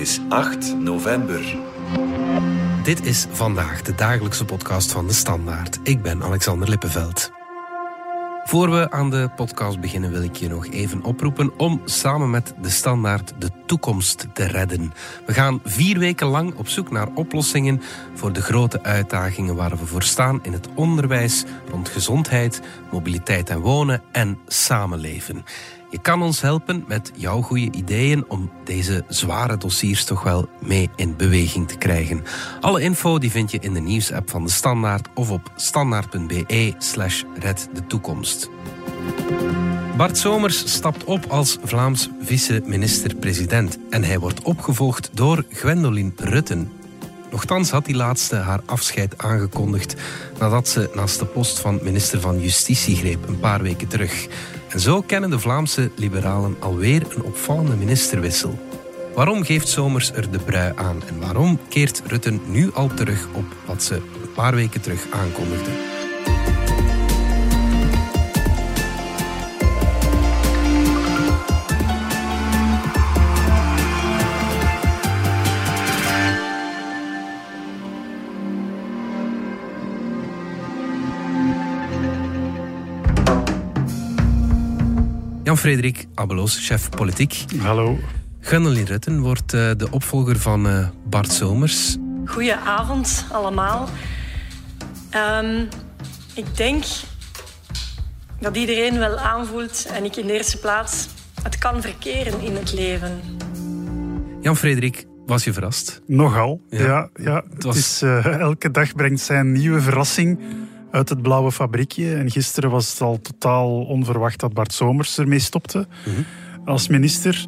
is 8 november. Dit is vandaag de dagelijkse podcast van de Standaard. Ik ben Alexander Lippenveld. Voor we aan de podcast beginnen wil ik je nog even oproepen om samen met de Standaard de toekomst te redden. We gaan vier weken lang op zoek naar oplossingen voor de grote uitdagingen waar we voor staan in het onderwijs rond gezondheid, mobiliteit en wonen en samenleven. Je kan ons helpen met jouw goede ideeën om deze zware dossiers toch wel mee in beweging te krijgen. Alle info die vind je in de nieuwsapp van de Standaard of op standaard.be slash red de toekomst. Bart Somers stapt op als Vlaams vice-minister-president en hij wordt opgevolgd door Gwendoline Rutten. Nochtans had die laatste haar afscheid aangekondigd nadat ze naast de post van minister van Justitie greep een paar weken terug. En zo kennen de Vlaamse liberalen alweer een opvallende ministerwissel. Waarom geeft Somers er de brui aan en waarom keert Rutten nu al terug op wat ze een paar weken terug aankondigde? Jan-Frederik Abeloos, chef politiek. Hallo. Gwendoline Rutten wordt uh, de opvolger van uh, Bart Somers. Goedenavond allemaal. Um, ik denk dat iedereen wel aanvoelt, en ik in de eerste plaats, het kan verkeren in het leven. Jan-Frederik, was je verrast? Nogal, ja. ja, ja. Het, was... het is, uh, elke dag brengt zijn nieuwe verrassing uit het blauwe fabriekje. En gisteren was het al totaal onverwacht dat Bart Somers ermee stopte mhm. als minister.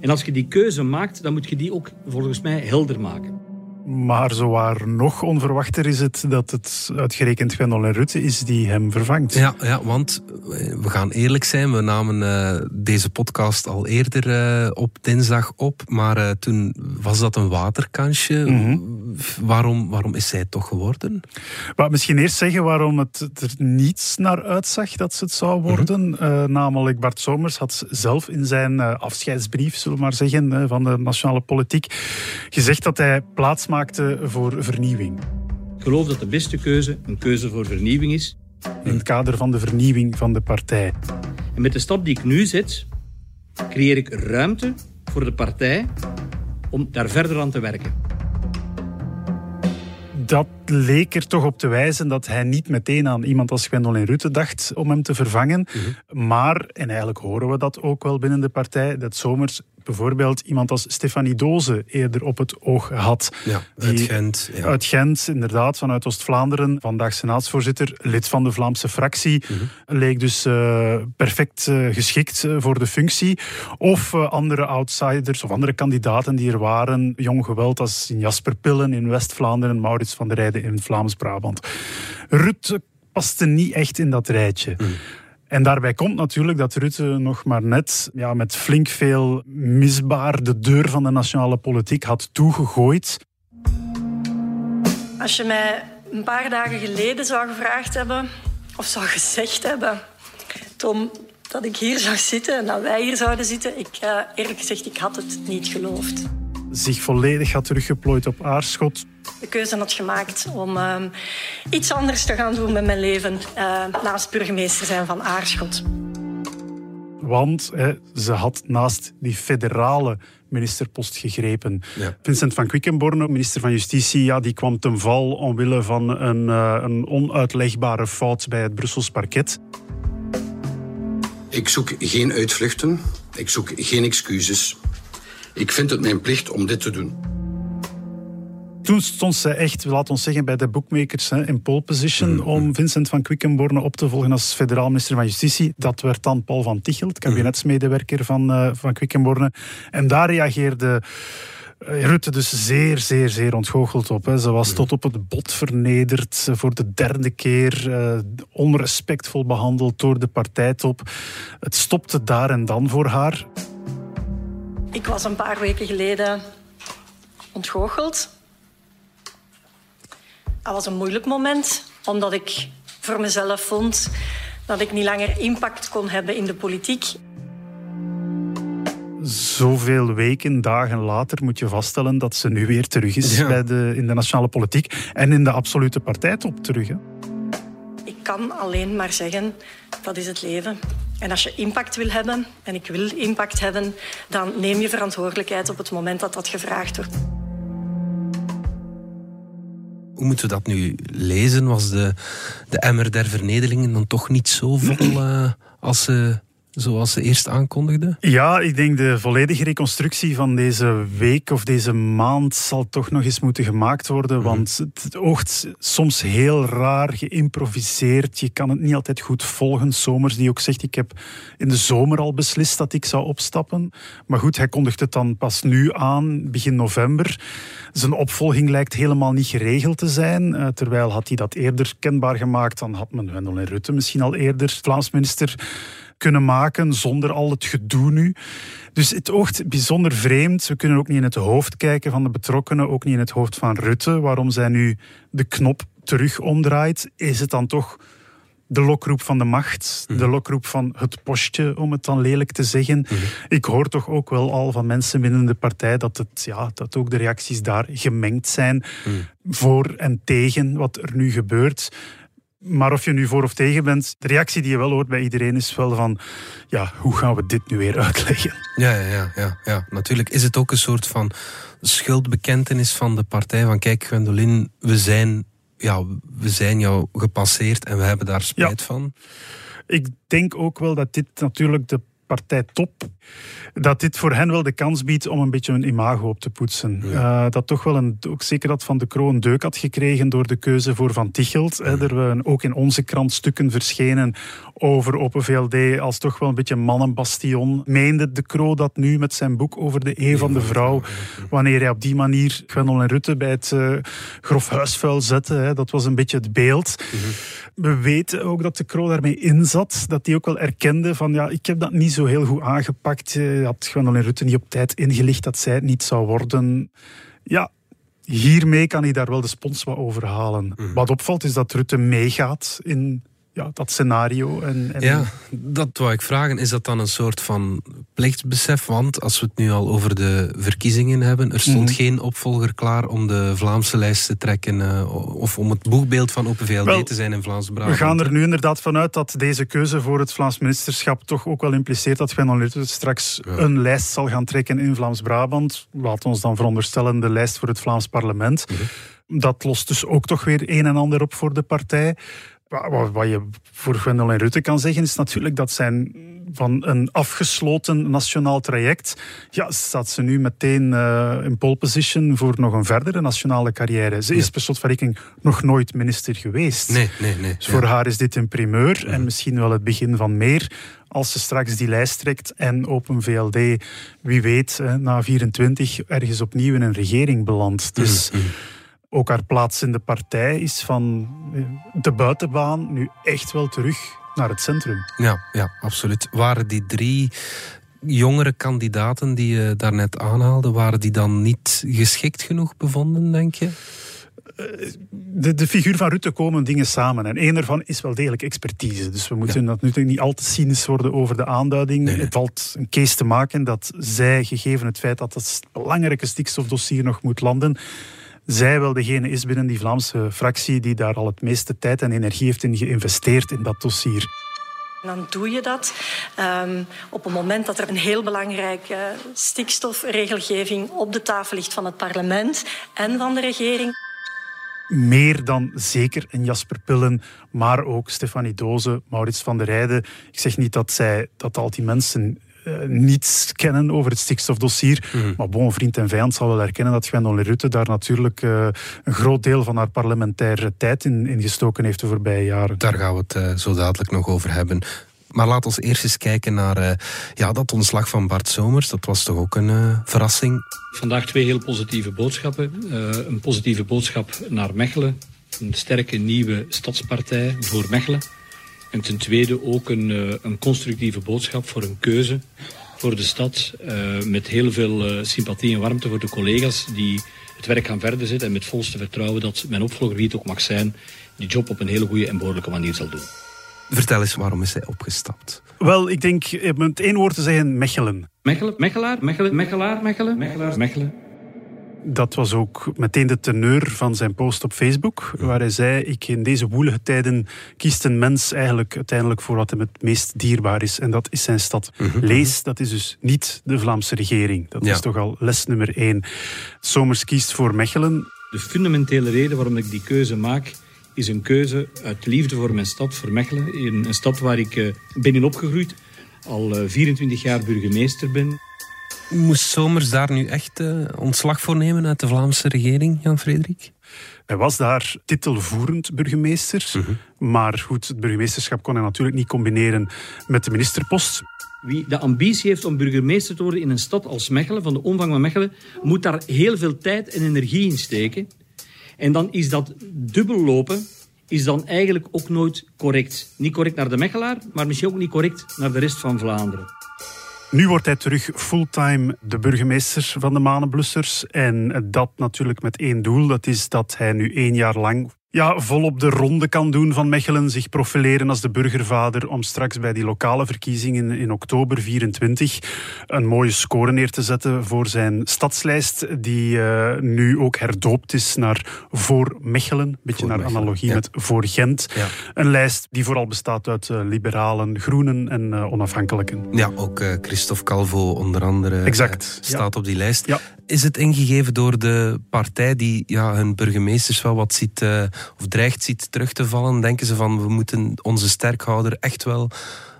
En als je die keuze maakt, dan moet je die ook volgens mij helder maken. Maar zowaar nog onverwachter is het dat het uitgerekend Gwendolen Rutte is die hem vervangt. Ja, ja, want eh, we gaan eerlijk zijn, we namen uh, deze podcast al eerder uh, op dinsdag op, maar uh, toen was dat een waterkansje. Mm -hmm. waarom, waarom is zij het toch geworden? Maar misschien eerst zeggen waarom het er niets naar uitzag dat ze het zou worden. Mm -hmm. namelijk Bart Somers had zelf in zijn afscheidsbrief, zullen we maar zeggen, van de nationale politiek, gezegd dat hij plaats maakte voor vernieuwing. Ik geloof dat de beste keuze een keuze voor vernieuwing is. In het kader van de vernieuwing van de partij. En met de stap die ik nu zet, creëer ik ruimte voor de partij om daar verder aan te werken. Dat leek er toch op te wijzen dat hij niet meteen aan iemand als Gwendoline Rutte dacht om hem te vervangen. Mhm. Maar, en eigenlijk horen we dat ook wel binnen de partij, dat Zomers bijvoorbeeld iemand als Stefanie Doze eerder op het oog had. Ja, uit Gent. Ja. Uit Gent, inderdaad, vanuit Oost-Vlaanderen. Vandaag senaatsvoorzitter, lid van de Vlaamse fractie. Mhm. Leek dus uh, perfect uh, geschikt uh, voor de functie. Of andere outsiders of andere kandidaten die er waren. Jong geweld als in Jasper Pillen in West-Vlaanderen, Maurits van der Rijden in Vlaams-Brabant. Rutte paste niet echt in dat rijtje. Mhm. En daarbij komt natuurlijk dat Rutte nog maar net ja, met flink veel misbaar de deur van de nationale politiek had toegegooid. Als je mij een paar dagen geleden zou gevraagd hebben, of zou gezegd hebben, Tom, dat ik hier zou zitten en dat wij hier zouden zitten, ik, uh, eerlijk gezegd, ik had het niet geloofd zich volledig had teruggeplooid op Aarschot. De keuze had gemaakt om uh, iets anders te gaan doen met mijn leven uh, naast burgemeester zijn van Aarschot. Want hè, ze had naast die federale ministerpost gegrepen. Ja. Vincent van Quickenborne, minister van Justitie, ja, die kwam ten val omwille van een, uh, een onuitlegbare fout bij het Brussels parket. Ik zoek geen uitvluchten, ik zoek geen excuses. Ik vind het mijn plicht om dit te doen. Toen stond ze echt, laat ons zeggen, bij de bookmakers in pole position mm-hmm. om Vincent van Quickenborne op te volgen als federaal minister van Justitie. Dat werd dan Paul van Tichelt, kabinetsmedewerker van, uh, van Quickenborne. En daar reageerde eh, Rutte dus zeer, zeer, zeer ontgoocheld op. Hè. Ze was mm-hmm. tot op het bot vernederd, voor de derde keer uh, onrespectvol behandeld door de partijtop. Het stopte daar en dan voor haar. Ik was een paar weken geleden ontgoocheld. Dat was een moeilijk moment, omdat ik voor mezelf vond dat ik niet langer impact kon hebben in de politiek. zoveel weken, dagen later moet je vaststellen dat ze nu weer terug is bij de, in de nationale politiek en in de absolute partijtop terug. Hè. Ik kan alleen maar zeggen, dat is het leven. En als je impact wil hebben, en ik wil impact hebben, dan neem je verantwoordelijkheid op het moment dat dat gevraagd wordt. Hoe moeten we dat nu lezen? Was de, de emmer der vernederingen dan toch niet zo vol uh, als ze zoals ze eerst aankondigde? Ja, ik denk de volledige reconstructie van deze week of deze maand zal toch nog eens moeten gemaakt worden. Mhm. Want het oogt soms heel raar geïmproviseerd. Je kan het niet altijd goed volgen. Somers die ook zegt, ik heb in de zomer al beslist dat ik zou opstappen. Maar goed, hij kondigt het dan pas nu aan, begin november. Zijn opvolging lijkt helemaal niet geregeld te zijn. Uh, terwijl had hij dat eerder kenbaar gemaakt, dan had men Wendel en Rutte misschien al eerder Vlaams minister kunnen maken zonder al het gedoe nu. Dus het oogt bijzonder vreemd. We kunnen ook niet in het hoofd kijken van de betrokkenen, ook niet in het hoofd van Rutte, waarom zij nu de knop terug omdraait. Is het dan toch de lokroep van de macht, de mhm. lokroep van het postje, om het dan lelijk te zeggen. Mhm. Ik hoor toch ook wel al van mensen binnen de partij dat, het, ja, dat ook de reacties daar gemengd zijn. Mhm. Voor en tegen wat er nu gebeurt. Maar of je nu voor of tegen bent, de reactie die je wel hoort bij iedereen is wel van, ja, hoe gaan we dit nu weer uitleggen? Ja, ja, ja, ja, ja. natuurlijk is het ook een soort van schuldbekentenis van de partij van, kijk Gwendolyn, we zijn, ja, we zijn jou gepasseerd en we hebben daar spijt van. Ik denk ook wel dat dit natuurlijk de partij top dat dit voor hen wel de kans biedt om een beetje hun imago op te poetsen. Uh, dat toch wel een, ook zeker dat Van de Kroon deuk had gekregen door de keuze voor Van Tichelt. Ja. Er waren ook in onze krant stukken verschenen over Open VLD als toch wel een beetje mannenbastion. Meende de Kroo dat nu met zijn boek over de E van de vrouw, wanneer hij op die manier Gwendel en Rutte bij het uh, grof huisvuil zette. Hè, dat was een beetje het beeld. We weten ook dat de Kroo daarmee inzat, dat hij ook wel erkende van ja, ik heb dat niet zo heel goed aangepakt. Je had Gwendolyn Rutte niet op tijd ingelicht dat zij het niet zou worden. Ja, hiermee kan hij daar wel de spons wat over halen. Mhm. Wat opvalt is dat Rutte meegaat in ja, dat scenario. En, en... Ja, dat wou ik vragen. Is dat dan een soort van plichtsbesef? Want als we het nu al over de verkiezingen hebben, er stond mhm. geen opvolger klaar om de Vlaamse lijst te trekken uh, of om het boegbeeld van Open VLD te zijn in Vlaams-Brabant. We gaan er nu inderdaad vanuit dat deze keuze voor het Vlaams ministerschap toch ook wel impliceert dat Gwendolen Rutte straks een lijst zal gaan trekken in Vlaams-Brabant. Laat ons dan veronderstellen de lijst voor het Vlaams parlement. Mhm. Dat lost dus ook toch weer een en ander op voor de partij. Wat je voor Gwendolyn Rutte kan zeggen, is natuurlijk dat zijn van een afgesloten nationaal traject, ja, staat ze nu meteen uh, in pole position voor nog een verdere nationale carrière. Ze is per slot van rekening nog nooit minister geweest. Nee, nee, nee. Dus voor haar is dit een primeur en misschien wel het begin van meer. Als ze straks die lijst trekt en Open VLD, wie weet, na 24 ergens opnieuw in een regering belandt. Dus... Mhm, mhm ook haar plaats in de partij is van eh, de buitenbaan nu echt wel terug naar het centrum. Ja, ja absoluut. Waren die drie jongere kandidaten die je daarnet aanhaalde, waren die dan niet geschikt genoeg bevonden, denk je? Eh, de, de, figuur van Rutte komen dingen samen. En één daarvan is wel degelijk expertise. Dus we moeten natuurlijk niet al te cynisch worden over de aanduiding. Het valt een case te maken dat zij, gegeven het feit dat het belangrijke stikstofdossier nog moet landen, zij wel degene is binnen die Vlaamse fractie die daar al het meeste tijd en energie heeft in geïnvesteerd in dat dossier. Dan doe je dat um, op het moment dat er een heel belangrijke stikstofregelgeving op de tafel ligt van het parlement en van de regering. Meer dan zeker een Jasper Pillen, maar ook Stefanie Doze, Maurits van der Rijden. Ik zeg niet dat, zij, dat al die mensen niets kennen over het stikstofdossier. Mm. Maar bon, vriend en vijand zal wel herkennen dat Gwendolyn Rutte daar natuurlijk uh, een groot deel van haar parlementaire tijd in, in, gestoken heeft de voorbije jaren. Daar gaan we het uh, zo dadelijk nog over hebben. Maar laat ons eerst eens kijken naar ja, dat ontslag van Bart Somers. Dat was toch ook een verrassing? Vandaag twee heel positieve boodschappen. een positieve boodschap naar Mechelen. Een sterke nieuwe stadspartij voor Mechelen. En ten tweede ook een, uh, een constructieve boodschap voor een keuze voor de stad. Uh, met heel veel uh, sympathie en warmte voor de collega's die het werk gaan verder zetten. En met volste vertrouwen dat mijn opvolger, wie het ook mag zijn, die job op een hele goede en behoorlijke manier zal doen. Vertel eens, waarom is hij opgestapt? Wel, ik denk met één woord te zeggen, Mechelen. Mechelen, Mechelaar, Mechelen, Mechelaar, Mechelen, Mechelaar, Mechelen. Dat was ook meteen de teneur van zijn post op Facebook, waar hij zei: Ik in deze woelige tijden kiest een mens eigenlijk uiteindelijk voor wat hem het meest dierbaar is. En dat is zijn stad. Lees, dat is dus niet de Vlaamse regering. Dat Ja. is toch al les nummer één. Somers kiest voor Mechelen. De fundamentele reden waarom ik die keuze maak, is een keuze uit liefde voor mijn stad, voor Mechelen. In een stad waar ik eh, ben in opgegroeid, al eh, 24 jaar burgemeester ben. Moest Somers daar nu echt eh, ontslag voor nemen uit de Vlaamse regering, Jan-Frederik? Hij was daar titelvoerend burgemeester. Maar goed, het burgemeesterschap kon hij natuurlijk niet combineren met de ministerpost. Wie de ambitie heeft om burgemeester te worden in een stad als Mechelen, van de omvang van Mechelen, moet daar heel veel tijd en energie in steken. En dan is dat dubbel lopen, is dan eigenlijk ook nooit correct. Niet correct naar de Mechelaar, maar misschien ook niet correct naar de rest van Vlaanderen. Nu wordt hij terug fulltime de burgemeester van de Manenblussers. En dat natuurlijk met één doel. Dat is dat hij nu één jaar lang ja, volop de ronde kan doen van Mechelen. Zich profileren als de burgervader. Om straks bij die lokale verkiezingen in oktober 24 een mooie score neer te zetten voor zijn stadslijst. Die eh, nu ook herdoopt is naar Voor Mechelen. Een beetje Voor naar Mechelen, analogie ja. met Voor Gent. Ja. Een lijst die vooral bestaat uit eh, liberalen, groenen en eh, onafhankelijken. Ja, ook Christophe Calvo onder andere Exact, staat op die lijst. Is het ingegeven door de partij die ja, hun burgemeesters wel wat ziet, of dreigt ziet terug te vallen? Denken ze van, we moeten onze sterkhouder echt wel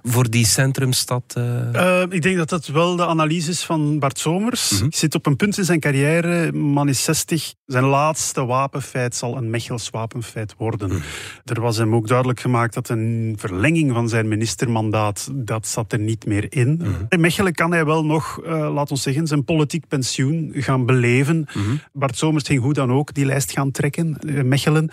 voor die centrumstad... eh, Eh, ik denk dat dat wel de analyse is van Bart Somers. Hij zit op een punt in zijn carrière, man is 60. Zijn laatste wapenfeit zal een Mechels wapenfeit worden. Mhm. Er was hem ook duidelijk gemaakt dat een verlenging van zijn ministermandaat, dat zat er niet meer in. Mhm. In Mechelen kan hij wel nog, eh laat ons zeggen, zijn politiek pensioen gaan beleven. Mhm. Bart Somers ging hoe dan ook die lijst gaan trekken, Mechelen.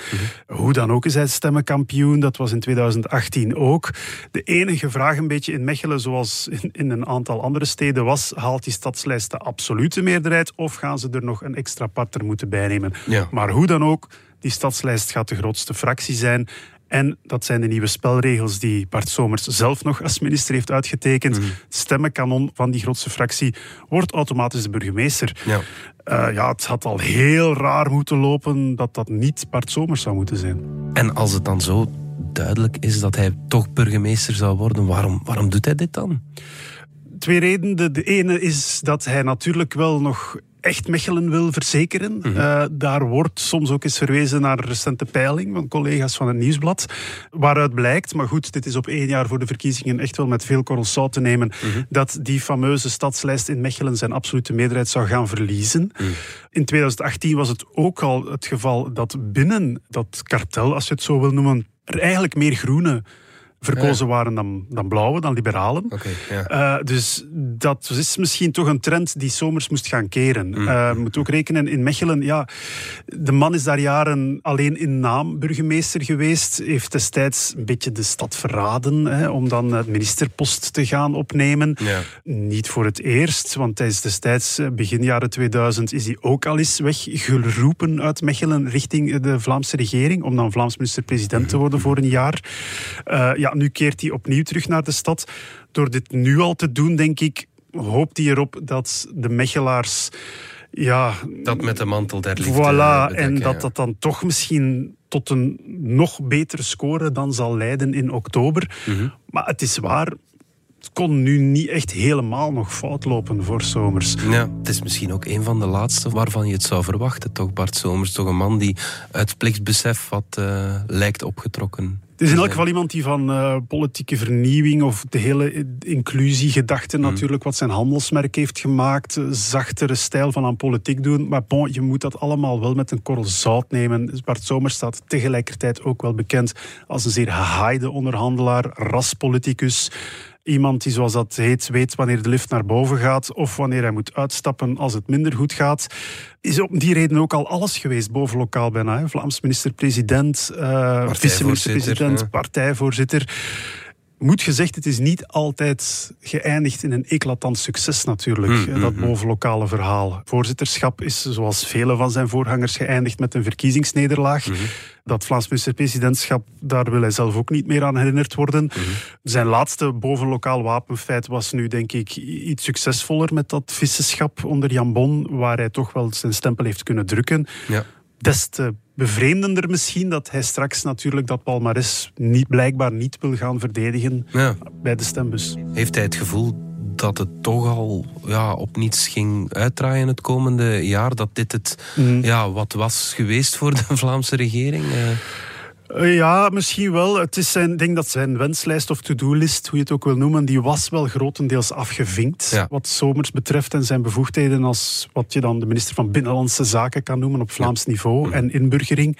Hoe dan ook is hij stemmenkampioen, dat was in 2018 ook. De enige vraag een beetje in Mechelen, zoals in, in een aantal andere steden was, haalt die stadslijst de absolute meerderheid of gaan ze er nog een extra partner moeten bijnemen? Ja. Maar hoe dan ook, die stadslijst gaat de grootste fractie zijn. En dat zijn de nieuwe spelregels die Bart Somers zelf nog als minister heeft uitgetekend. Het stemmenkanon van die grootste fractie wordt automatisch de burgemeester. ja. Eh, ja, het had al heel raar moeten lopen dat dat niet Bart Somers zou moeten zijn. En als het dan zo duidelijk is dat hij toch burgemeester zou worden, waarom, waarom doet hij dit dan? Twee redenen. De, ene is dat hij natuurlijk wel nog echt Mechelen wil verzekeren. Eh, daar wordt soms ook eens verwezen naar een recente peiling van collega's van het Nieuwsblad. Waaruit blijkt, maar goed, dit is op één jaar voor de verkiezingen echt wel met veel korrels zout te nemen, dat die fameuze stadslijst in Mechelen zijn absolute meerderheid zou gaan verliezen. In 2018 was het ook al het geval dat binnen dat kartel, als je het zo wil noemen, er eigenlijk meer groene verkozen waren dan, dan blauwe, dan liberalen. Oké, ja. Eh, dus dat is misschien toch een trend die zomers moest gaan keren. Eh, Je moet ook rekenen, in Mechelen, ja, de man is daar jaren alleen in naam burgemeester geweest. Heeft destijds een beetje de stad verraden hè, om dan het ministerpost te gaan opnemen. Ja. Niet voor het eerst, want hij is destijds, eh, begin jaren 2000, is hij ook al eens weggeroepen uit Mechelen richting de Vlaamse regering, om dan Vlaams minister-president te worden voor een jaar. Eh, ja, nu keert hij opnieuw terug naar de stad. Door dit nu al te doen, denk ik, hoopt hij erop dat de Mechelaars... Ja, Dat met de mantel der liefde Voilà, bedekken, en dat ja. dat dan toch misschien tot een nog betere score dan zal leiden in oktober. Mhm. Maar het is waar, het kon nu niet echt helemaal nog fout lopen voor Somers. Ja, het is misschien ook een van de laatste waarvan je het zou verwachten, toch? Bart Somers, toch een man die uit plichtsbesef wat eh, lijkt opgetrokken. Het is in elk geval iemand die van eh, politieke vernieuwing of de hele inclusiegedachte Mhm. natuurlijk wat zijn handelsmerk heeft gemaakt, eh, zachtere stijl van aan politiek doen. Maar bon, je moet dat allemaal wel met een korrel zout nemen. Bart Somers staat tegelijkertijd ook wel bekend als een zeer gehaaide onderhandelaar, raspoliticus. Iemand die, zoals dat heet, weet wanneer de lift naar boven gaat of wanneer hij moet uitstappen als het minder goed gaat. Is om die reden ook al alles geweest, boven lokaal bijna. Hè. Vlaams minister-president, eh vice-minister-president, partijvoorzitter. Moet gezegd, het is niet altijd geëindigd in een eclatant succes natuurlijk, Mm, mm, dat mm. bovenlokale verhaal. Voorzitterschap is, zoals vele van zijn voorgangers, geëindigd met een verkiezingsnederlaag. Dat Vlaams minister-presidentschap, daar wil hij zelf ook niet meer aan herinnerd worden. Zijn laatste bovenlokaal wapenfeit was nu, denk ik, iets succesvoller met dat vissenschap onder Jan Bon, waar hij toch wel zijn stempel heeft kunnen drukken. Ja. Des te bevreemdender misschien dat hij straks natuurlijk dat palmares niet, blijkbaar niet wil gaan verdedigen Ja. bij de stembus. Heeft hij het gevoel dat het toch al ja, op niets ging uitdraaien het komende jaar? Dat dit het Mhm. ja, wat was geweest voor de Vlaamse regering? Eh, Eh, Ja, misschien wel. Het is zijn, ik denk dat zijn wenslijst of to-do-list, hoe je het ook wil noemen, die was wel grotendeels afgevinkt. Ja. Wat Somers betreft en zijn bevoegdheden als wat je dan de minister van Binnenlandse Zaken kan noemen op Vlaams niveau en inburgering.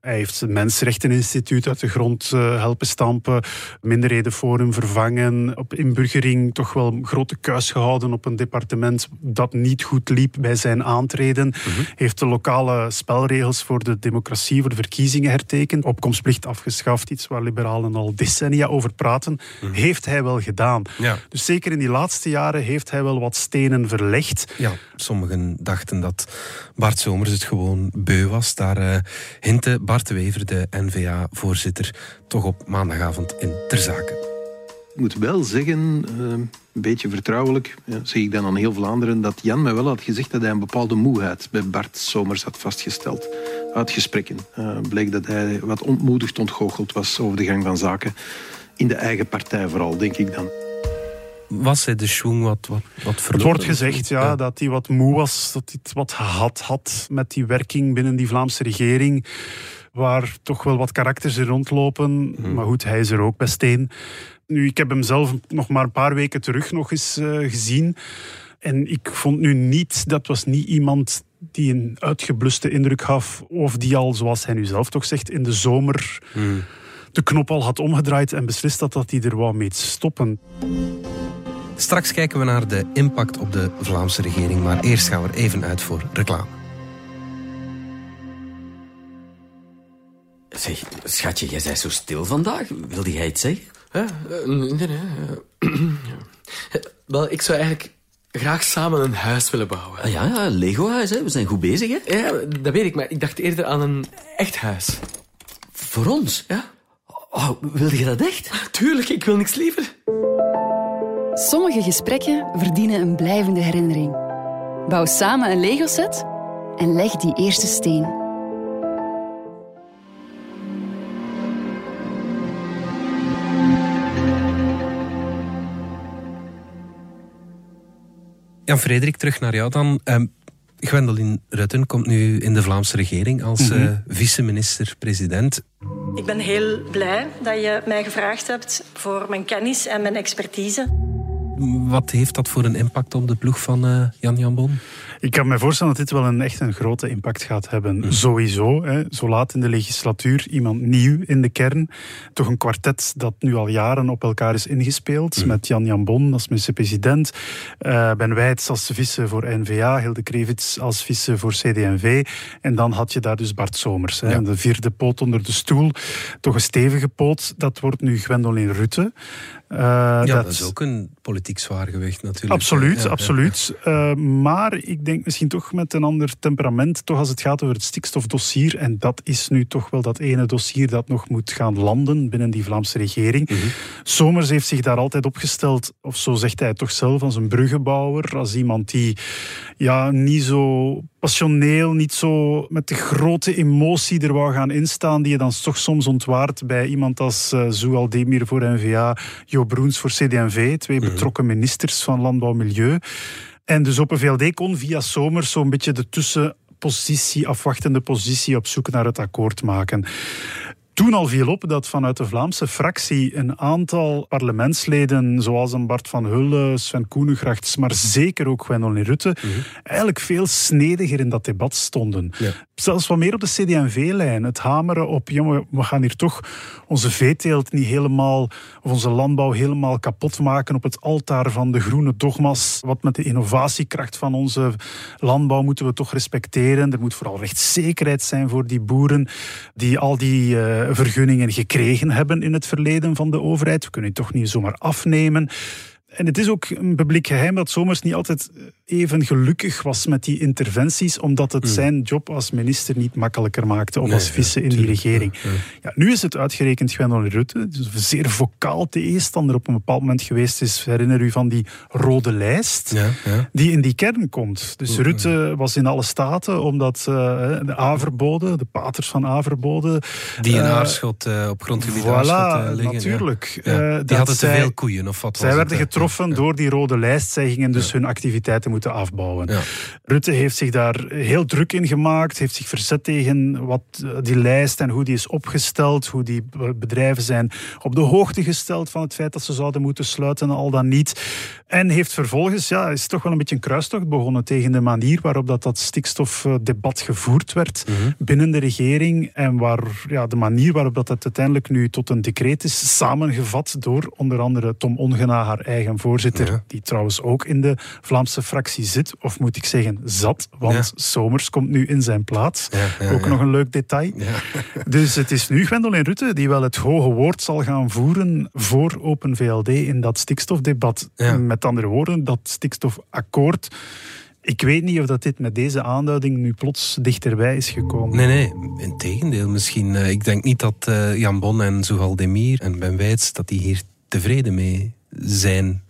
Hij heeft het Mensenrechteninstituut uit de grond eh, helpen stampen, minderhedenforum vervangen, op inburgering toch wel een grote kuis gehouden op een departement dat niet goed liep bij zijn aantreden. Heeft de lokale spelregels voor de democratie, voor de verkiezingen hertekend, afgeschaft, iets waar liberalen al decennia over praten, heeft hij wel gedaan. Ja. Dus zeker in die laatste jaren heeft hij wel wat stenen verlegd. ja, sommigen dachten dat Bart Somers het gewoon beu was. Daar eh hintte Bart Wever, de N-VA-voorzitter, toch op maandagavond in ter zake. Ik moet wel zeggen, eh, een beetje vertrouwelijk, ja, zeg ik dan aan heel Vlaanderen, dat Jan mij wel had gezegd dat hij een bepaalde moeheid bij Bart Somers had vastgesteld. Uit gesprekken uh, bleek dat hij wat ontmoedigd ontgoocheld was over de gang van zaken. In de eigen partij vooral, denk ik dan. Was hij de schwung wat, wat, wat Het wordt gezegd ja, dat hij wat moe was, dat hij het wat gehad had met die werking binnen die Vlaamse regering. Waar toch wel wat karakters in rondlopen. Maar goed, hij is er ook best een. Nu, ik heb hem zelf nog maar een paar weken terug nog eens eh, gezien. En ik vond nu niet, dat was niet iemand die een uitgebluste indruk gaf. Of die al, zoals hij nu zelf toch zegt, in de zomer de knop al had omgedraaid en beslist had dat hij er wou mee stoppen. Straks kijken we naar de impact op de Vlaamse regering, maar eerst gaan we er even uit voor reclame. Zeg, schatje, jij bent zo stil vandaag. Wilde jij iets zeggen? Ja, eh, nee, nee. eh, Wel, ik zou eigenlijk graag samen een huis willen bouwen. Ah, ja, ja, Lego-huis, hè. We zijn goed bezig, hè. Ja, dat weet ik, maar ik dacht eerder aan een echt huis. Voor ons. Ja? Oh, wilde je dat echt? Tuurlijk, ik wil niks liever. Sommige gesprekken verdienen een blijvende herinnering. Bouw samen een Lego-set en leg die eerste steen. Jan Frederik, terug naar jou dan. Ehm Gwendoline Rutten komt nu in de Vlaamse regering als Mhm. eh, vice-minister-president. Ik ben heel blij dat je mij gevraagd hebt voor mijn kennis en mijn expertise. Wat heeft dat voor een impact op de ploeg van eh, Jan Jan Bon? Ik kan me voorstellen dat dit wel een echt een grote impact gaat hebben. Sowieso, hè, zo laat in de legislatuur, iemand nieuw in de kern. Toch een kwartet dat nu al jaren op elkaar is ingespeeld. Met Jan Jan Bon als minister-president. eh, ben Wijts als vice voor N-VA. Hilde Krevits als vice voor CD&V. En dan had je daar dus Bart Somers. Hè, Ja. De vierde poot onder de stoel. Toch een stevige poot. Dat wordt nu Gwendoline Rutte. Eh, ja, dat is ook een politiek zwaargewicht natuurlijk. Absoluut, Ja, absoluut. Eh, maar ik denk misschien toch met een ander temperament, toch als het gaat over het stikstofdossier. En dat is nu toch wel dat ene dossier dat nog moet gaan landen binnen die Vlaamse regering. Somers heeft zich daar altijd opgesteld, of zo zegt hij toch zelf, als een bruggenbouwer. Als iemand die ja, niet zo passioneel, niet zo met de grote emotie er wou gaan instaan, die je dan toch soms ontwaart bij iemand als uh, Zoual Demir voor N-VA, Jo Broens voor CD&V, twee betrokken ministers van Landbouw Milieu. En dus op een VLD kon via Somers zo'n beetje de tussenpositie, afwachtende positie op zoek naar het akkoord maken. Toen al viel op dat vanuit de Vlaamse fractie een aantal parlementsleden, zoals een Bart van Hulle, Sven Koenengrachts, maar zeker ook Gwendoline Rutte, eigenlijk veel snediger in dat debat stonden. Ja. Zelfs wat meer op de CD&V-lijn. Het hameren op, jongen, we gaan hier toch onze veeteelt niet helemaal, of onze landbouw helemaal kapot maken op het altaar van de groene dogma's. Wat met de innovatiekracht van onze landbouw moeten we toch respecteren. Er moet vooral rechtszekerheid zijn voor die boeren die al die... Uh, vergunningen gekregen hebben in het verleden van de overheid. We kunnen het toch niet zomaar afnemen. En het is ook een publiek geheim dat Somers niet altijd even gelukkig was met die interventies, omdat het hmm. zijn job als minister niet makkelijker maakte of als vice in die regering. Ja, nu is het uitgerekend Gwendolyn Rutte, dus een zeer vocaal tegenstander op een bepaald moment geweest is. Herinner u van die rode lijst, ja, die in die kern komt. Dus Rutte was in alle staten, omdat uh, de Averboden, de paters van Averboden... Die in uh, Aarschot, uh, op grondgebied voilà, Aarschot liggen. natuurlijk. die hadden te veel koeien, of wat Zij werden getroffen door die rode lijst. Zij gingen dus hun activiteiten moeten afbouwen. Ja. Rutte heeft zich daar heel druk in gemaakt, heeft zich verzet tegen wat eh, die lijst en hoe die is opgesteld, hoe die bedrijven zijn op de hoogte gesteld van het feit dat ze zouden moeten sluiten, al dan niet. En heeft vervolgens, ja, is toch wel een beetje een kruistocht begonnen tegen de manier waarop dat, dat stikstofdebat gevoerd werd mhm. binnen de regering en waar, ja, de manier waarop dat het uiteindelijk nu tot een decreet is samengevat door onder andere Tom Ongena, haar eigen voorzitter, die trouwens ook in de Vlaamse fractie zit, of moet ik zeggen zat, want Somers komt nu in zijn plaats. ook nog een leuk detail. Dus het is nu Gwendoline Rutte die wel het hoge woord zal gaan voeren voor Open VLD in dat stikstofdebat. Met andere woorden, dat stikstofakkoord. Ik weet niet of dat dit met deze aanduiding nu plots dichterbij is gekomen. Nee, nee, in tegendeel misschien. Eh, ik denk niet dat uh, Jan Bon en Zugal Demir en Ben Weits dat die hier tevreden mee zijn.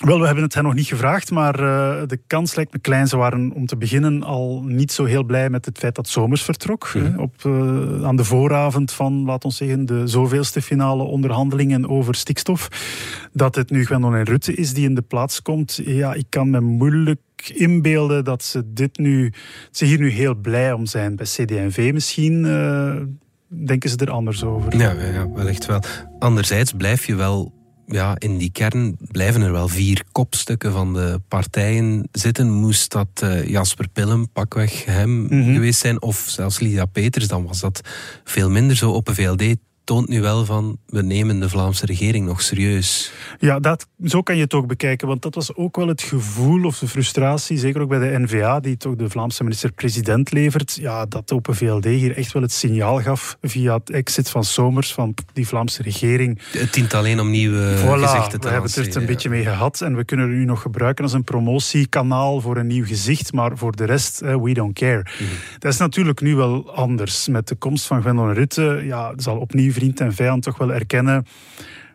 Wel, we hebben het hen nog niet gevraagd, maar uh, de kans lijkt me klein. Ze waren om te beginnen al niet zo heel blij met het feit dat Somers vertrok. Mm. Hè, op, uh, aan de vooravond van, laat ons zeggen, de zoveelste finale onderhandelingen over stikstof. Dat het nu Gwendolyn Rutte is die in de plaats komt. Ja, ik kan me moeilijk inbeelden dat ze dit nu, ze hier nu heel blij om zijn. Bij CD&V misschien uh, denken ze er anders over. Ja, ja, wellicht wel. Anderzijds blijf je wel ja, in die kern blijven er wel vier kopstukken van de partijen zitten. Moest dat uh, Jasper Pillem, pakweg hem mhm. geweest zijn, of zelfs Lydia Peters, dan was dat veel minder zo. Op een VLD toont nu wel van, we nemen de Vlaamse regering nog serieus. Ja, dat, zo kan je het ook bekijken, want dat was ook wel het gevoel of de frustratie, zeker ook bij de NVA, die toch de Vlaamse minister-president levert, ja, dat Open VLD hier echt wel het signaal gaf via het exit van Somers, van die Vlaamse regering. Het dient alleen om nieuwe voilà, gezichten te we hebben het er een beetje mee gehad en we kunnen het nu nog gebruiken als een promotiekanaal voor een nieuw gezicht, maar voor de rest, we don't care. Mhm. Dat is natuurlijk nu wel anders. Met de komst van Gwendolyn Rutte ja, zal opnieuw vriend en vijand toch wel erkennen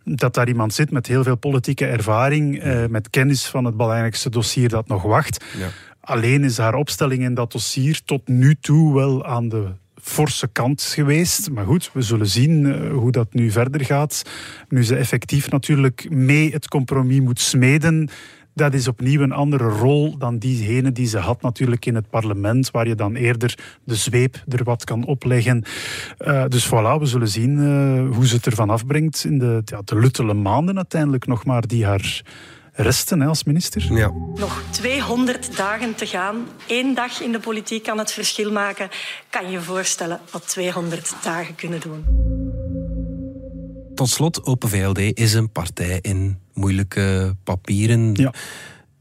dat daar iemand zit met heel veel politieke ervaring, eh, met kennis van het belangrijkste dossier dat nog wacht. Ja. Alleen is haar opstelling in dat dossier tot nu toe wel aan de forse kant geweest. Maar goed, we zullen zien eh, hoe dat nu verder gaat. Nu ze effectief natuurlijk mee het compromis moet smeden dat is opnieuw een andere rol dan diegene die ze had natuurlijk in het parlement, waar je dan eerder de zweep er wat kan opleggen. Uh, dus voilà, we zullen zien uh, hoe ze het ervan afbrengt in de, ja, de luttele maanden uiteindelijk nog maar die haar resten hè, als minister. Ja. Nog 200 dagen te gaan. Eén dag in de politiek kan het verschil maken. Kan je je voorstellen wat 200 dagen kunnen doen? Tot slot, Open VLD is een partij in moeilijke papieren. Ja.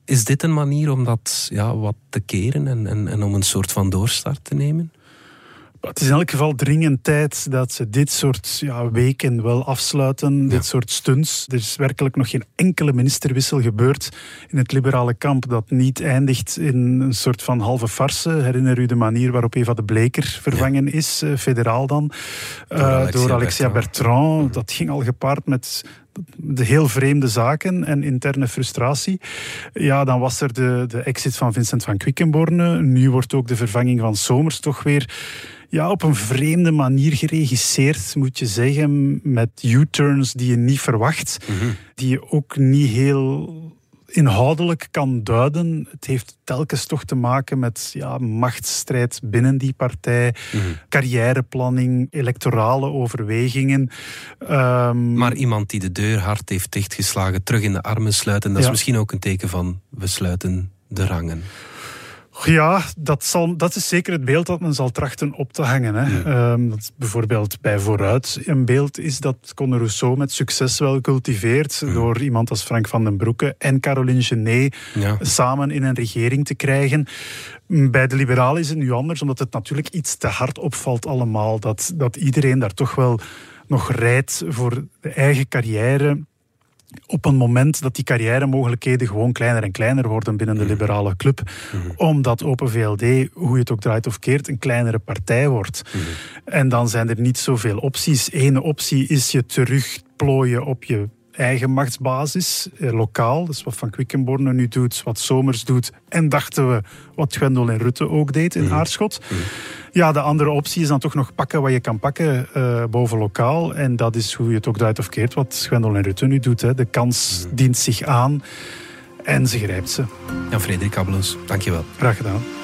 Is dit een manier om dat ja, wat te keren en, en, en om een soort van doorstart te nemen? Het is in elk geval dringend tijd dat ze dit soort ja, weken wel afsluiten, dit soort stunts. Er is werkelijk nog geen enkele ministerwissel gebeurd in het liberale kamp dat niet eindigt in een soort van halve farse. Herinner u de manier waarop Eva de Bleker vervangen is, eh, federaal dan, door uh, Alexia, door Alexia Bertrand. Mhm. Dat ging al gepaard met de heel vreemde zaken en interne frustratie. Ja, dan was er de, de exit van Vincent van Quickenborne. Nu wordt ook de vervanging van Somers toch weer ja, op een vreemde manier geregisseerd, moet je zeggen. Met U-turns die je niet verwacht. Mhm. Die je ook niet heel inhoudelijk kan duiden. Het heeft telkens toch te maken met ja, machtsstrijd binnen die partij, mm carrièreplanning, electorale overwegingen. Ehm, maar iemand die de deur hard heeft dichtgeslagen, terug in de armen sluiten, dat is misschien ook een teken van we sluiten de rangen. Ja, dat, zal, dat is zeker het beeld dat men zal trachten op te hangen. Hè. Ehm, dat bijvoorbeeld bij Vooruit een beeld is dat Conor Rousseau met succes wel cultiveert door iemand als Frank van den Broeke en Caroline Genet samen in een regering te krijgen. Bij de liberalen is het nu anders, omdat het natuurlijk iets te hard opvalt allemaal. Dat, dat iedereen daar toch wel nog rijdt voor de eigen carrière op een moment dat die carrière-mogelijkheden gewoon kleiner en kleiner worden binnen de mhm. liberale club. Mhm. Omdat Open VLD, hoe je het ook draait of keert, een kleinere partij wordt. Mhm. En dan zijn er niet zoveel opties. Ene optie is je terugplooien op je eigen machtsbasis, eh, lokaal. Dat is wat Van Quickenborne nu doet, wat Somers doet. En dachten we wat Gwendol en Rutte ook deed in Aarschot. Ja, de andere optie is dan toch nog pakken wat je kan pakken uh, boven lokaal. En dat is hoe je het ook draait of keert, wat Gwendol en Rutte nu doet. Hè. De kans dient zich aan en ze grijpt ze. Ja, Frederik Abelus, dankjewel. Graag gedaan.